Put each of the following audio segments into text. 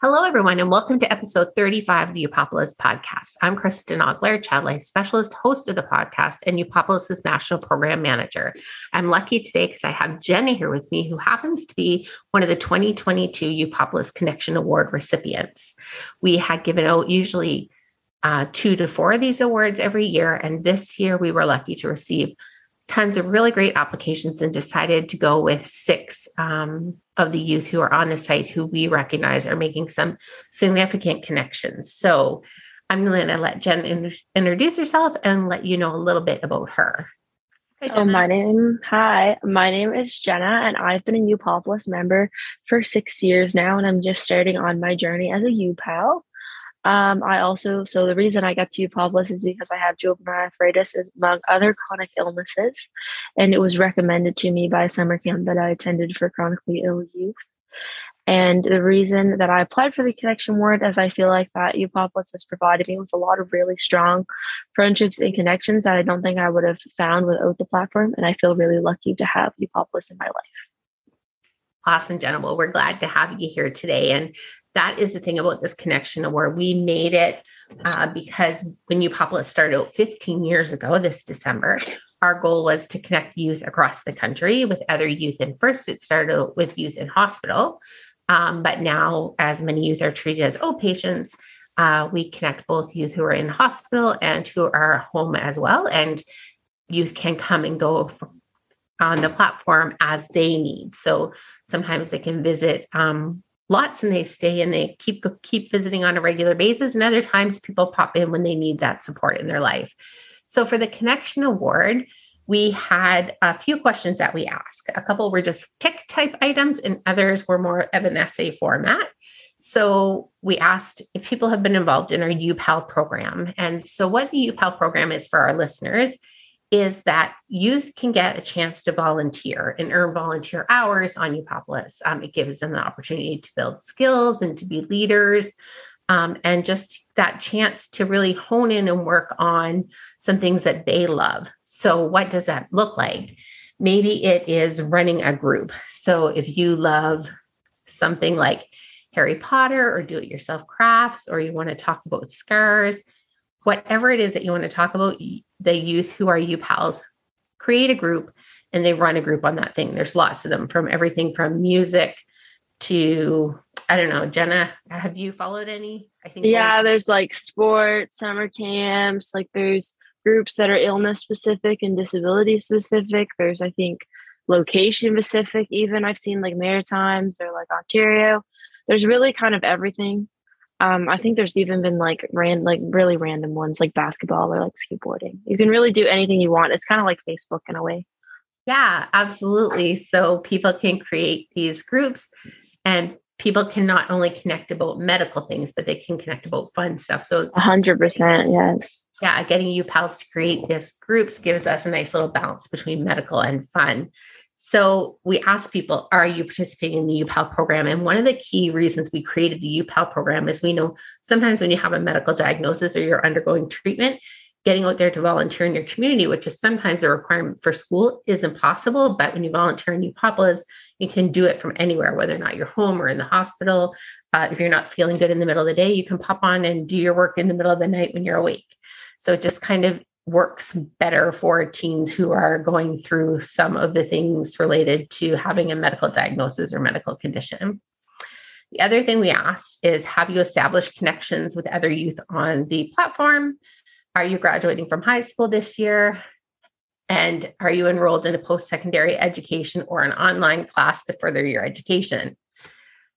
Hello, everyone, and welcome to episode 35 of the Upopolis podcast. I'm Kristen Ogler, child life specialist, host of the podcast, and Upopolis's national program manager. I'm lucky today because I have Jenna here with me, who happens to be one of the 2022 Upopolis Connection Award recipients. We had given out usually uh, two to four of these awards every year, and this year we were lucky to receive tons of really great applications and decided to go with six um, of the youth who are on the site who we recognize are making some significant connections. So I'm going to let Jen in- introduce herself and let you know a little bit about her. Hi, so my name, hi, my name is Jenna, and I've been a Upopolis member for six years now, and I'm just starting on my journey as a UPAL. Um, I also, so the reason I got to Upopolis is because I have juvenile arthritis among other chronic illnesses. And it was recommended to me by a summer camp that I attended for chronically ill youth. And the reason that I applied for the Connection Award is I feel like that Upopolis has provided me with a lot of really strong friendships and connections that I don't think I would have found without the platform. And I feel really lucky to have Upopolis in my life. Awesome, Jenna. Well, we're glad to have you here today. And that is the thing about this connection award. We made it uh, because when you Upopolis started out 15 years ago, this December, our goal was to connect youth across the country with other youth. And first, it started with youth in hospital. Um, but now, as many youth are treated as outpatients, uh, we connect both youth who are in hospital and who are home as well. And youth can come and go on the platform as they need. So sometimes they can visit um, lots and they stay and they keep keep visiting on a regular basis and other times people pop in when they need that support in their life so for the connection award we had a few questions that we asked a couple were just tick type items and others were more of an essay format so we asked if people have been involved in our UPAL program. And so, what the UPAL program is for our listeners is that youth can get a chance to volunteer and earn volunteer hours on Upopolis. Um, it gives them the opportunity to build skills and to be leaders, um, and just that chance to really hone in and work on some things that they love. So, what does that look like? Maybe it is running a group. So, if you love something like Harry Potter or do it yourself crafts, or you want to talk about scars, whatever it is that you want to talk about, the youth who are you pals create a group and they run a group on that thing. There's lots of them from everything from music to I don't know, Jenna, have you followed any? I think Yeah, there's like sports, summer camps, like there's groups that are illness specific and disability specific. There's I think location specific even. I've seen like Maritimes or like Ontario. There's really kind of everything. Um, I think there's even been like ran like really random ones like basketball or like skateboarding. You can really do anything you want. It's kind of like Facebook in a way. Yeah, absolutely. So people can create these groups and people can not only connect about medical things, but they can connect about fun stuff. So a hundred percent, yes. Yeah, getting you pals to create this groups gives us a nice little balance between medical and fun. So we asked people, are you participating in the UPAL program? And one of the key reasons we created the UPAL program is we know sometimes when you have a medical diagnosis or you're undergoing treatment, getting out there to volunteer in your community, which is sometimes a requirement for school, is impossible. But when you volunteer in Upopolis, you can do it from anywhere, whether or not you're home or in the hospital. Uh, if you're not feeling good in the middle of the day, you can pop on and do your work in the middle of the night when you're awake. So it just kind of works better for teens who are going through some of the things related to having a medical diagnosis or medical condition. The other thing we asked is Have you established connections with other youth on the platform? Are you graduating from high school this year? And are you enrolled in a post secondary education or an online class to further your education?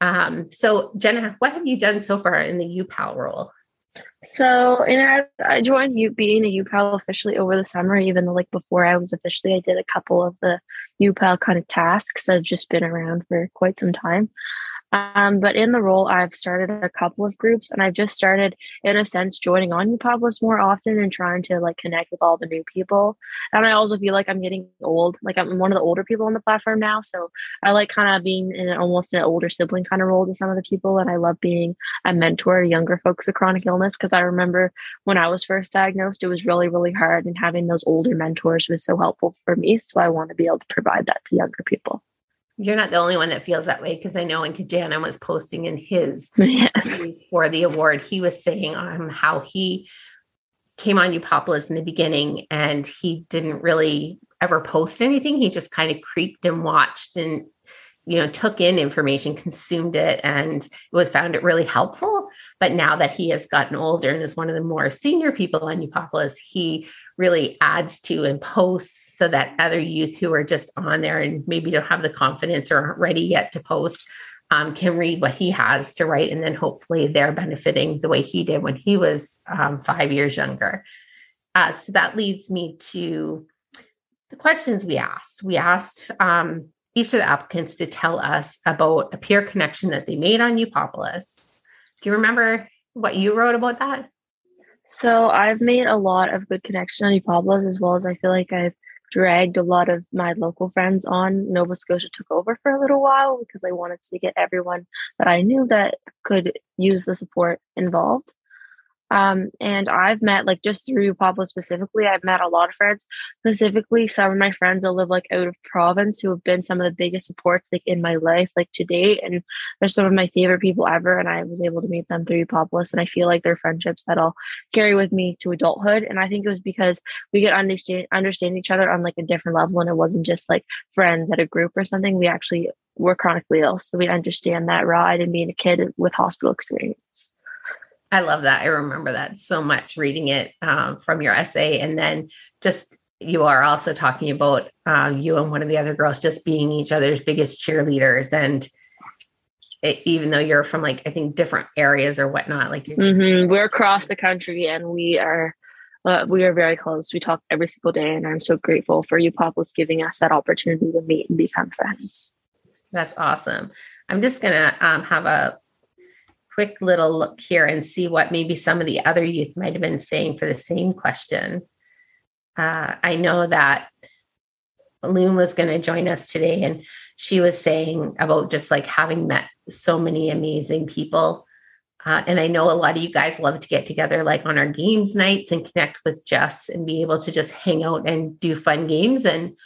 Um, so, Jenna, what have you done so far in the UPAL role? So, and I, I joined you being a UPAL officially over the summer, even though like before I was officially, I did a couple of the UPAL kind of tasks. I've just been around for quite some time. Um, but in the role, I've started a couple of groups and I've just started, in a sense, joining on Upopolis more often and trying to like connect with all the new people. And I also feel like I'm getting old. Like I'm one of the older people on the platform now. So I like kind of being in almost an older sibling kind of role to some of the people. And I love being a mentor to younger folks with chronic illness because I remember when I was first diagnosed, it was really, really hard. And having those older mentors was so helpful for me. So I want to be able to provide that to younger people. You're not the only one that feels that way because I know when Kajana was posting in his yes. for the award, he was saying um, how he came on Upopolis in the beginning and he didn't really ever post anything. He just kind of creeped and watched and you know took in information consumed it and was found it really helpful but now that he has gotten older and is one of the more senior people on Upopolis, he really adds to and posts so that other youth who are just on there and maybe don't have the confidence or aren't ready yet to post um, can read what he has to write and then hopefully they're benefiting the way he did when he was um, five years younger uh, so that leads me to the questions we asked we asked um, each of the applicants to tell us about a peer connection that they made on Upopolis. Do you remember what you wrote about that? So I've made a lot of good connections on Upopolis as well as I feel like I've dragged a lot of my local friends on. Nova Scotia took over for a little while because I wanted to get everyone that I knew that could use the support involved. Um, and I've met like just through Pablo specifically, I've met a lot of friends. Specifically, some of my friends that live like out of province who have been some of the biggest supports like in my life, like to date. And they're some of my favorite people ever. And I was able to meet them through Upopolis. And I feel like they're friendships that I'll carry with me to adulthood. And I think it was because we could understand understand each other on like a different level. And it wasn't just like friends at a group or something. We actually were chronically ill. So we understand that ride and being a kid with hospital experience. I love that. I remember that so much reading it um, from your essay. And then just you are also talking about uh, you and one of the other girls just being each other's biggest cheerleaders. And it, even though you're from like, I think different areas or whatnot, like you're just- mm-hmm. we're across the country and we are. Uh, we are very close. We talk every single day, and I'm so grateful for Upopolis giving us that opportunity to meet and become friends. That's awesome. I'm just gonna um, have a quick little look here and see what maybe some of the other youth might have been saying for the same question. Uh, I know that Loon was going to join us today, and she was saying about just like having met so many amazing people. Uh, and I know a lot of you guys love to get together, like on our games nights, and connect with Jess and be able to just hang out and do fun games. And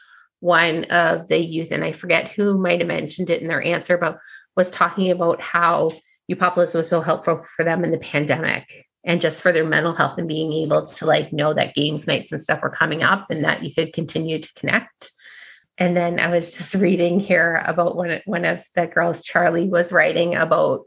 one of the youth, and I forget who might have mentioned it in their answer, but was talking about how Upopolis was so helpful for them in the pandemic and just for their mental health and being able to like know that games nights and stuff were coming up and that you could continue to connect. And then I was just reading here about one, one of the girls, Charlie, was writing about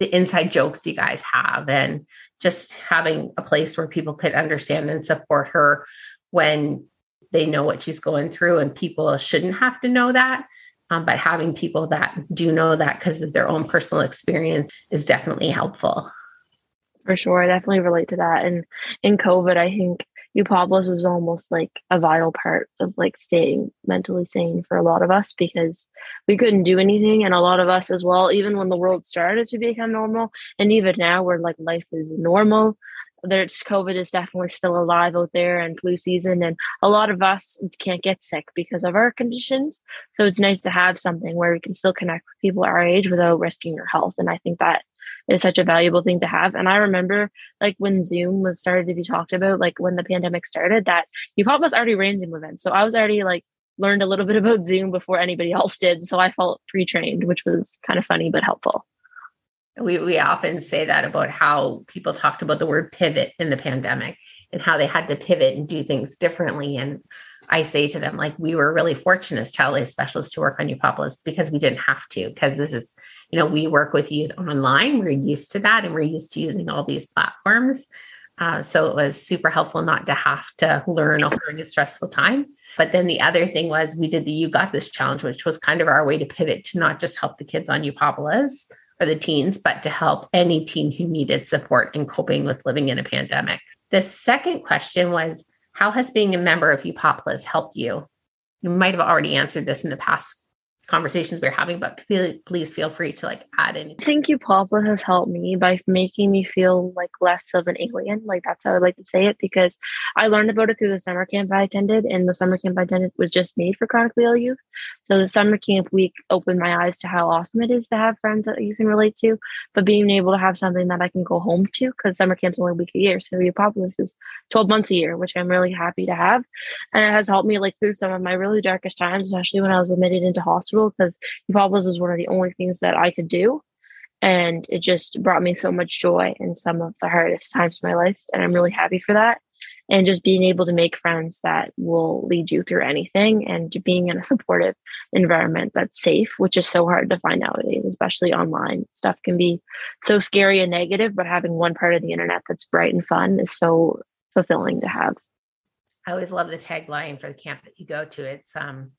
the inside jokes you guys have and just having a place where people could understand and support her when they know what she's going through and people shouldn't have to know that um, but having people that do know that because of their own personal experience is definitely helpful. For sure. I definitely relate to that. And in COVID, I think Upopolis was almost like a vital part of like staying mentally sane for a lot of us because we couldn't do anything. And a lot of us as well, even when the world started to become normal, and even now where like life is normal, there's COVID is definitely still alive out there and flu season. And a lot of us can't get sick because of our conditions. So it's nice to have something where we can still connect with people our age without risking your health. And I think that is such a valuable thing to have. And I remember like when Zoom was started to be talked about, like when the pandemic started, that you probably was already ran Zoom events. So I was already like learned a little bit about Zoom before anybody else did. So I felt pre-trained, which was kind of funny but helpful we, we often say that about how people talked about the word pivot in the pandemic and how they had to pivot and do things differently. And I say to them, like, we were really fortunate as child life specialists to work on Upopolis because we didn't have to, because this is, you know, we work with youth online. We're used to that and we're used to using all these platforms. Uh, so it was super helpful not to have to learn during a stressful time. But then the other thing was we did the You Got This challenge, which was kind of our way to pivot to not just help the kids on Upopolis, for the teens, but to help any teen who needed support in coping with living in a pandemic. The second question was How has being a member of Upopolis helped you? You might have already answered this in the past conversations we are having, but feel, please feel free to like add anything. I think Upopolis has helped me by making me feel like less of an alien. Like that's how I like to say it because I learned about it through the summer camp I attended, and the summer camp I attended was just made for chronically ill youth. So the summer camp week opened my eyes to how awesome it is to have friends that you can relate to, but being able to have something that I can go home to because summer camp's only a week a year. So your Upopolis is 12 months a year, which I'm really happy to have. And it has helped me like through some of my really darkest times, especially when I was admitted into hospital possible because Upopolis was one of the only things that I could do. And it just brought me so much joy in some of the hardest times of my life. And I'm really happy for that. And just being able to make friends that will lead you through anything and being in a supportive environment that's safe, which is so hard to find nowadays, especially online. Stuff can be so scary and negative, but having one part of the internet that's bright and fun is so fulfilling to have. I always love the tagline for the camp that you go to. It's um,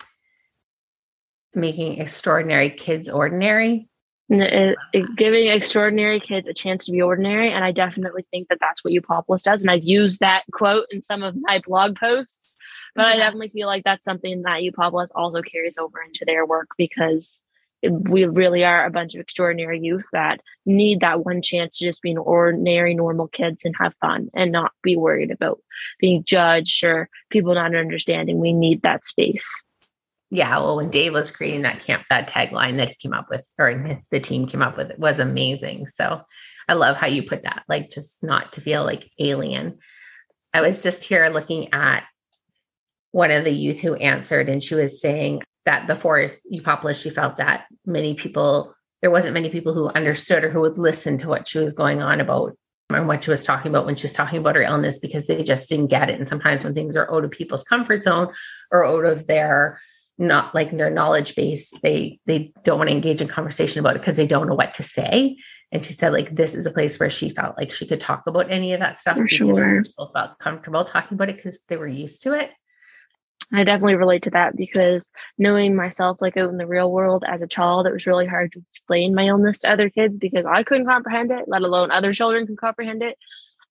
making extraordinary kids ordinary. It, it, giving extraordinary kids a chance to be ordinary. And I definitely think that that's what Upopolis does. And I've used that quote in some of my blog posts, but yeah. I definitely feel like that's something that Upopolis also carries over into their work because we really are a bunch of extraordinary youth that need that one chance to just be an ordinary, normal kids and have fun and not be worried about being judged or people not understanding. We need that space. Yeah, well, when Dave was creating that camp, that tagline that he came up with, or the team came up with, it was amazing. So I love how you put that, like just not to feel like alien. I was just here looking at one of the youth who answered, and she was saying, that before Upopolis, she felt that many people, there wasn't many people who understood or who would listen to what she was going on about and what she was talking about when she's talking about her illness because they just didn't get it. And sometimes when things are out of people's comfort zone or out of their not like their knowledge base, they they don't want to engage in conversation about it because they don't know what to say. And she said, like, this is a place where she felt like she could talk about any of that stuff. For sure. People felt comfortable talking about it because they were used to it. I definitely relate to that because knowing myself like out in the real world as a child, it was really hard to explain my illness to other kids because I couldn't comprehend it, let alone other children can comprehend it.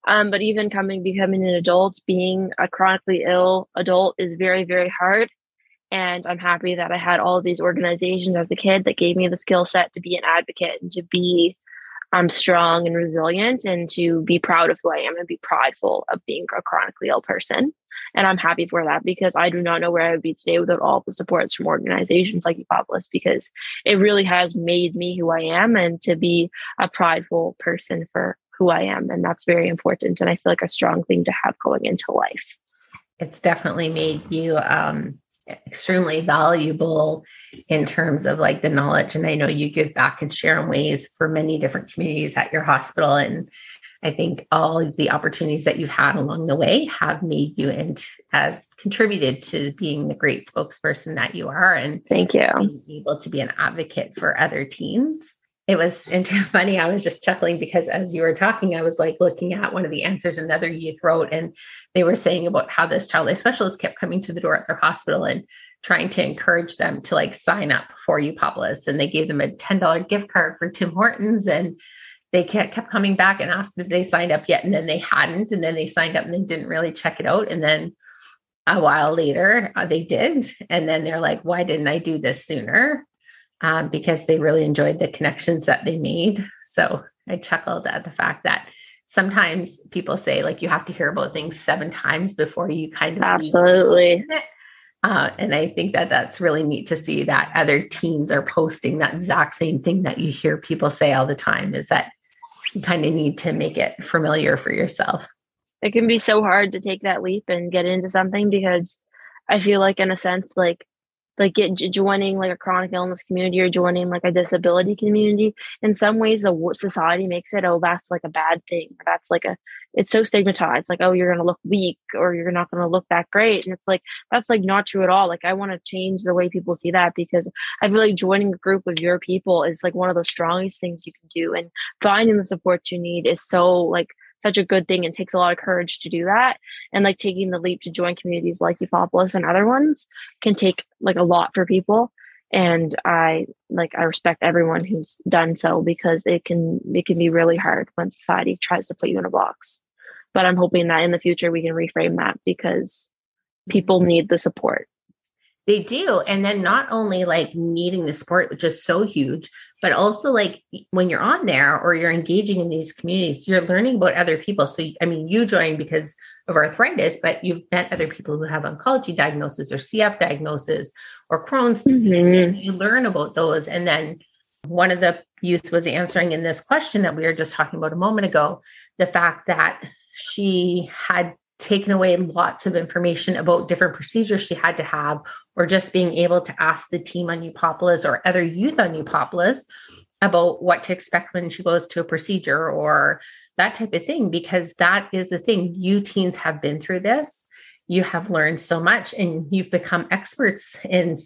Um, but even coming becoming an adult, being a chronically ill adult is very, very hard. And I'm happy that I had all of these organizations as a kid that gave me the skill set to be an advocate and to be um, strong and resilient and to be proud of who I am and be prideful of being a chronically ill person. And I'm happy for that because I do not know where I would be today without all the supports from organizations like Upopolis because it really has made me who I am and to be a prideful person for who I am. And that's very important. And I feel like a strong thing to have going into life. It's definitely made you um, extremely valuable in terms of like the knowledge. And I know you give back and share in ways for many different communities at your hospital. And I think all of the opportunities that you've had along the way have made you and has contributed to being the great spokesperson that you are. And thank you. Being able to be an advocate for other teens. It was funny. I was just chuckling because as you were talking, I was like looking at one of the answers another youth wrote, and they were saying about how this child life specialist kept coming to the door at their hospital and trying to encourage them to like sign up for Upopolis. And they gave them a $10 gift card for Tim Hortons and they kept coming back and asked if they signed up yet and then they hadn't and then they signed up and they didn't really check it out and then a while later uh, they did and then they're like why didn't i do this sooner um, because they really enjoyed the connections that they made. So i chuckled at the fact that sometimes people say like you have to hear about things seven times before you kind of absolutely. uh, and I think that that's really neat to see that other teens are posting that exact same thing that you hear people say all the time is that you kind of need to make it familiar for yourself. It can be so hard to take that leap and get into something because I feel like, in a sense, like like get joining like a chronic illness community or joining like a disability community. In some ways the society makes it oh that's like a bad thing that's like a it's so stigmatized like oh you're gonna look weak or you're not gonna look that great and it's like that's like not true at all like i want to change the way people see that because i feel like joining a group of your people is like one of the strongest things you can do and finding the support you need is so like such a good thing and takes a lot of courage to do that. And like taking the leap to join communities like Upopolis and other ones can take like a lot for people. And I like I respect everyone who's done so because it can it can be really hard when society tries to put you in a box. But I'm hoping that in the future we can reframe that because people mm-hmm. need the support they do. And then not only like needing the support, which is so huge, but also like when you're on there or you're engaging in these communities, you're learning about other people. So, I mean, you joined because of arthritis, but you've met other people who have oncology diagnosis or CF diagnosis or Crohn's disease. Mm-hmm. you learn about those. And then one of the youth was answering in this question that we were just talking about a moment ago the fact that she had taken away lots of information about different procedures she had to have, or just being able to ask the team on Upopolis or other youth on Upopolis about what to expect when she goes to a procedure or that type of thing, because that is the thing. You teens have been through this. You have learned so much and you've become experts in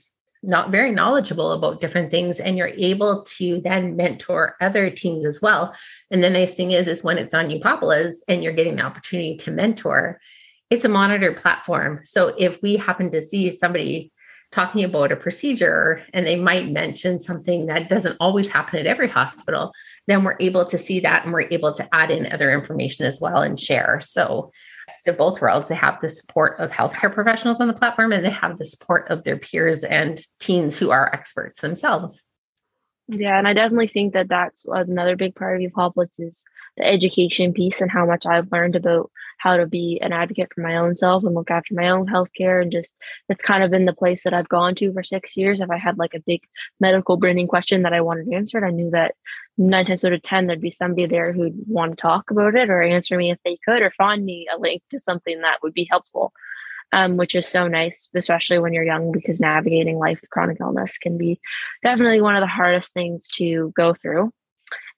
not very knowledgeable about different things and you're able to then mentor other teams as well. And the nice thing is is when it's on Upopolis and you're getting the opportunity to mentor it's a monitored platform. So if we happen to see somebody talking about a procedure and they might mention something that doesn't always happen at every hospital then we're able to see that and we're able to add in other information as well and share. So of both worlds. They have the support of healthcare professionals on the platform and they have the support of their peers and teens who are experts themselves. Yeah, and I definitely think that that's another big part of Upopolis is the education piece and how much I've learned about how to be an advocate for my own self and look after my own healthcare. And just that's kind of been the place that I've gone to for six years. If I had like a big medical burning question that I wanted answered, I knew that nine times out of 10, there'd be somebody there who'd want to talk about it or answer me if they could or find me a link to something that would be helpful. Um, which is so nice, especially when you're young, because navigating life with chronic illness can be definitely one of the hardest things to go through.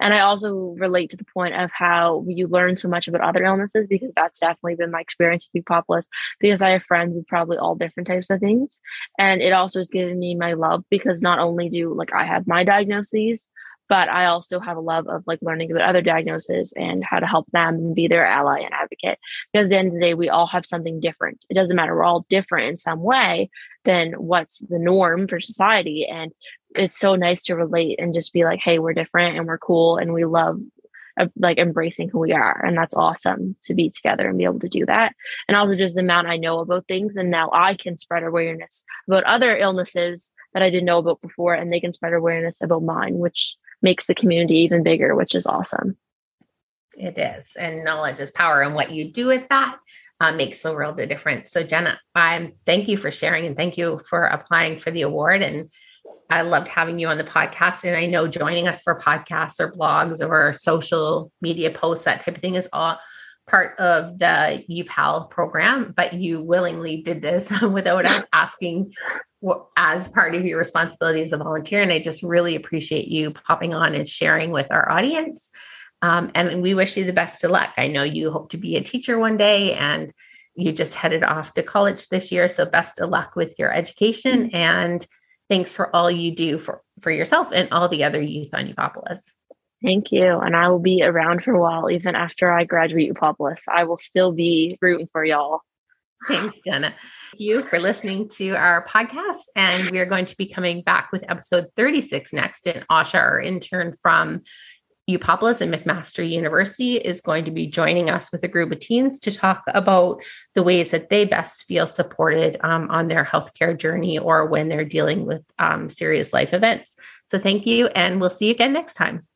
And I also relate to the point of how you learn so much about other illnesses because that's definitely been my experience with Upopolis because I have friends with probably all different types of things. And it also has given me my love because not only do like I have my diagnoses, but I also have a love of like learning about other diagnoses and how to help them and be their ally and advocate. Because at the end of the day, we all have something different. It doesn't matter. We're all different in some way than what's the norm for society. And it's so nice to relate and just be like, hey, we're different and we're cool and we love uh, like embracing who we are. And that's awesome to be together and be able to do that. And also just the amount I know about things. And now I can spread awareness about other illnesses that I didn't know about before, and they can spread awareness about mine, which makes the community even bigger, which is awesome. It is. And knowledge is power. And what you do with that uh, makes the world a difference. So, Jenna, I thank you for sharing and thank you for applying for the award. And I loved having you on the podcast. And I know joining us for podcasts or blogs or social media posts, that type of thing is all part of the UPAL program, but you willingly did this without us asking as part of your responsibility as a volunteer. And I just really appreciate you popping on and sharing with our audience. Um, and we wish you the best of luck. I know you hope to be a teacher one day and you just headed off to college this year. So best of luck with your education mm-hmm. and thanks for all you do for, for yourself and all the other youth on Upopolis. Thank you. And I will be around for a while, even after I graduate Upopolis. I will still be rooting for y'all. Thanks, Jenna. Thank you for listening to our podcast. And we are going to be coming back with episode 36 next. And Asha, our intern from Upopolis and McMaster University, is going to be joining us with a group of teens to talk about the ways that they best feel supported um, on their healthcare journey or when they're dealing with um, serious life events. So, thank you, and we'll see you again next time.